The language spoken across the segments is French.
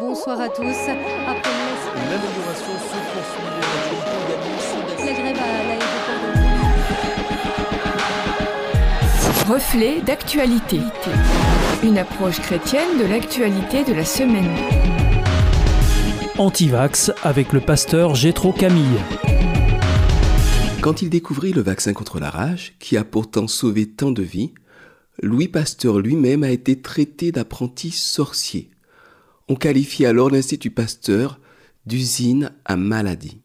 Bonsoir à tous. Après L'amélioration se poursuit. la grève à l'aéroport de Reflet d'actualité. Une approche chrétienne de l'actualité de la semaine. Antivax avec le pasteur Gétro Camille. Quand il découvrit le vaccin contre la rage, qui a pourtant sauvé tant de vies, Louis Pasteur lui-même a été traité d'apprenti sorcier. On qualifie alors l'Institut Pasteur d'usine à maladie.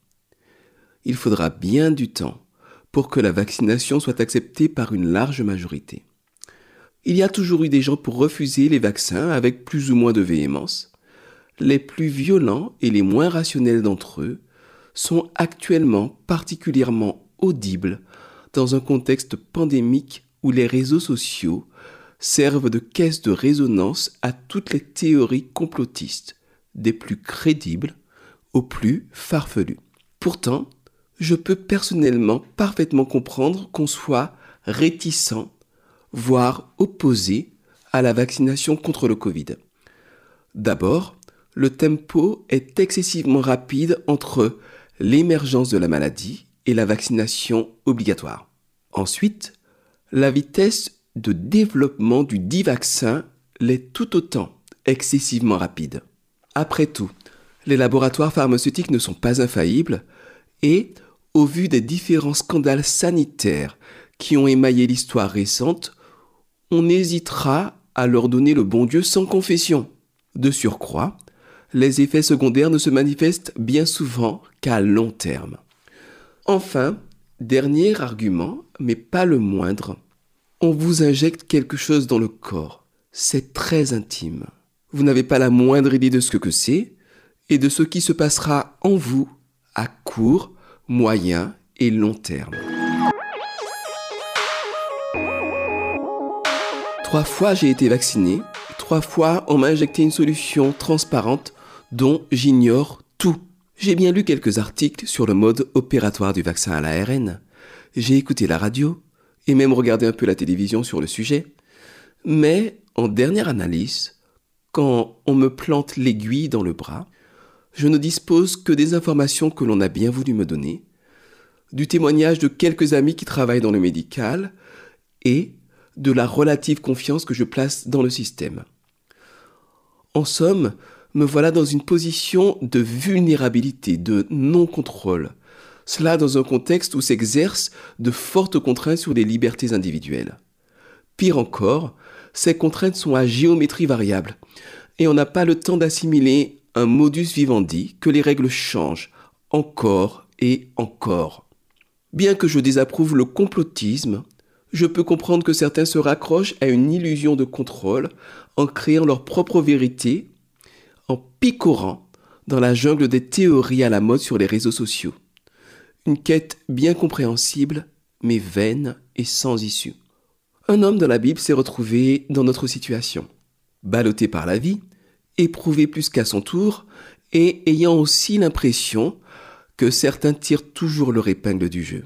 Il faudra bien du temps pour que la vaccination soit acceptée par une large majorité. Il y a toujours eu des gens pour refuser les vaccins avec plus ou moins de véhémence. Les plus violents et les moins rationnels d'entre eux sont actuellement particulièrement audibles dans un contexte pandémique où les réseaux sociaux servent de caisse de résonance à toutes les théories complotistes, des plus crédibles aux plus farfelues. Pourtant, je peux personnellement parfaitement comprendre qu'on soit réticent, voire opposé à la vaccination contre le Covid. D'abord, le tempo est excessivement rapide entre l'émergence de la maladie et la vaccination obligatoire. Ensuite, la vitesse de développement du dit vaccin l'est tout autant excessivement rapide. Après tout, les laboratoires pharmaceutiques ne sont pas infaillibles et, au vu des différents scandales sanitaires qui ont émaillé l'histoire récente, on hésitera à leur donner le bon Dieu sans confession. De surcroît, les effets secondaires ne se manifestent bien souvent qu'à long terme. Enfin, dernier argument, mais pas le moindre, on vous injecte quelque chose dans le corps. C'est très intime. Vous n'avez pas la moindre idée de ce que c'est et de ce qui se passera en vous à court, moyen et long terme. Trois fois j'ai été vacciné, trois fois on m'a injecté une solution transparente dont j'ignore tout. J'ai bien lu quelques articles sur le mode opératoire du vaccin à l'ARN. J'ai écouté la radio et même regardé un peu la télévision sur le sujet. Mais en dernière analyse, quand on me plante l'aiguille dans le bras, je ne dispose que des informations que l'on a bien voulu me donner, du témoignage de quelques amis qui travaillent dans le médical et de la relative confiance que je place dans le système. En somme, me voilà dans une position de vulnérabilité, de non-contrôle. Cela dans un contexte où s'exercent de fortes contraintes sur les libertés individuelles. Pire encore, ces contraintes sont à géométrie variable, et on n'a pas le temps d'assimiler un modus vivendi que les règles changent encore et encore. Bien que je désapprouve le complotisme, je peux comprendre que certains se raccrochent à une illusion de contrôle en créant leur propre vérité, en picorant dans la jungle des théories à la mode sur les réseaux sociaux. Une quête bien compréhensible, mais vaine et sans issue. Un homme dans la Bible s'est retrouvé dans notre situation. Ballotté par la vie, éprouvé plus qu'à son tour, et ayant aussi l'impression que certains tirent toujours leur épingle du jeu.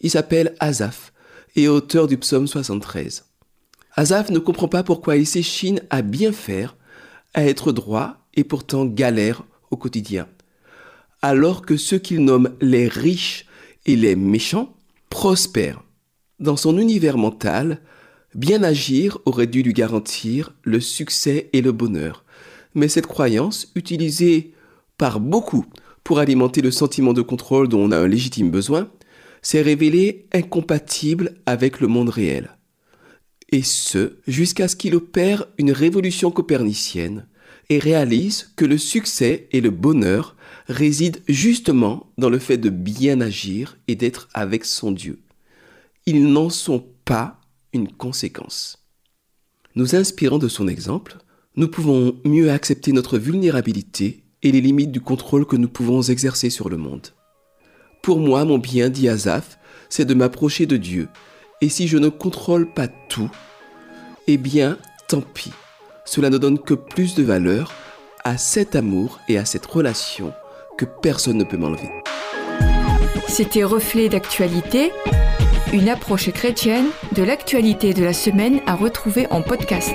Il s'appelle Azaph et auteur du psaume 73. Azaph ne comprend pas pourquoi il s'échine à bien faire, à être droit et pourtant galère au quotidien. Alors que ceux qu'il nomme les riches et les méchants prospèrent. Dans son univers mental, bien agir aurait dû lui garantir le succès et le bonheur. Mais cette croyance, utilisée par beaucoup pour alimenter le sentiment de contrôle dont on a un légitime besoin, s'est révélée incompatible avec le monde réel. Et ce, jusqu'à ce qu'il opère une révolution copernicienne et réalise que le succès et le bonheur résident justement dans le fait de bien agir et d'être avec son Dieu. Ils n'en sont pas une conséquence. Nous inspirant de son exemple, nous pouvons mieux accepter notre vulnérabilité et les limites du contrôle que nous pouvons exercer sur le monde. Pour moi, mon bien, dit Azaph, c'est de m'approcher de Dieu. Et si je ne contrôle pas tout, eh bien, tant pis. Cela ne donne que plus de valeur à cet amour et à cette relation que personne ne peut m'enlever. C'était Reflet d'actualité, une approche chrétienne de l'actualité de la semaine à retrouver en podcast.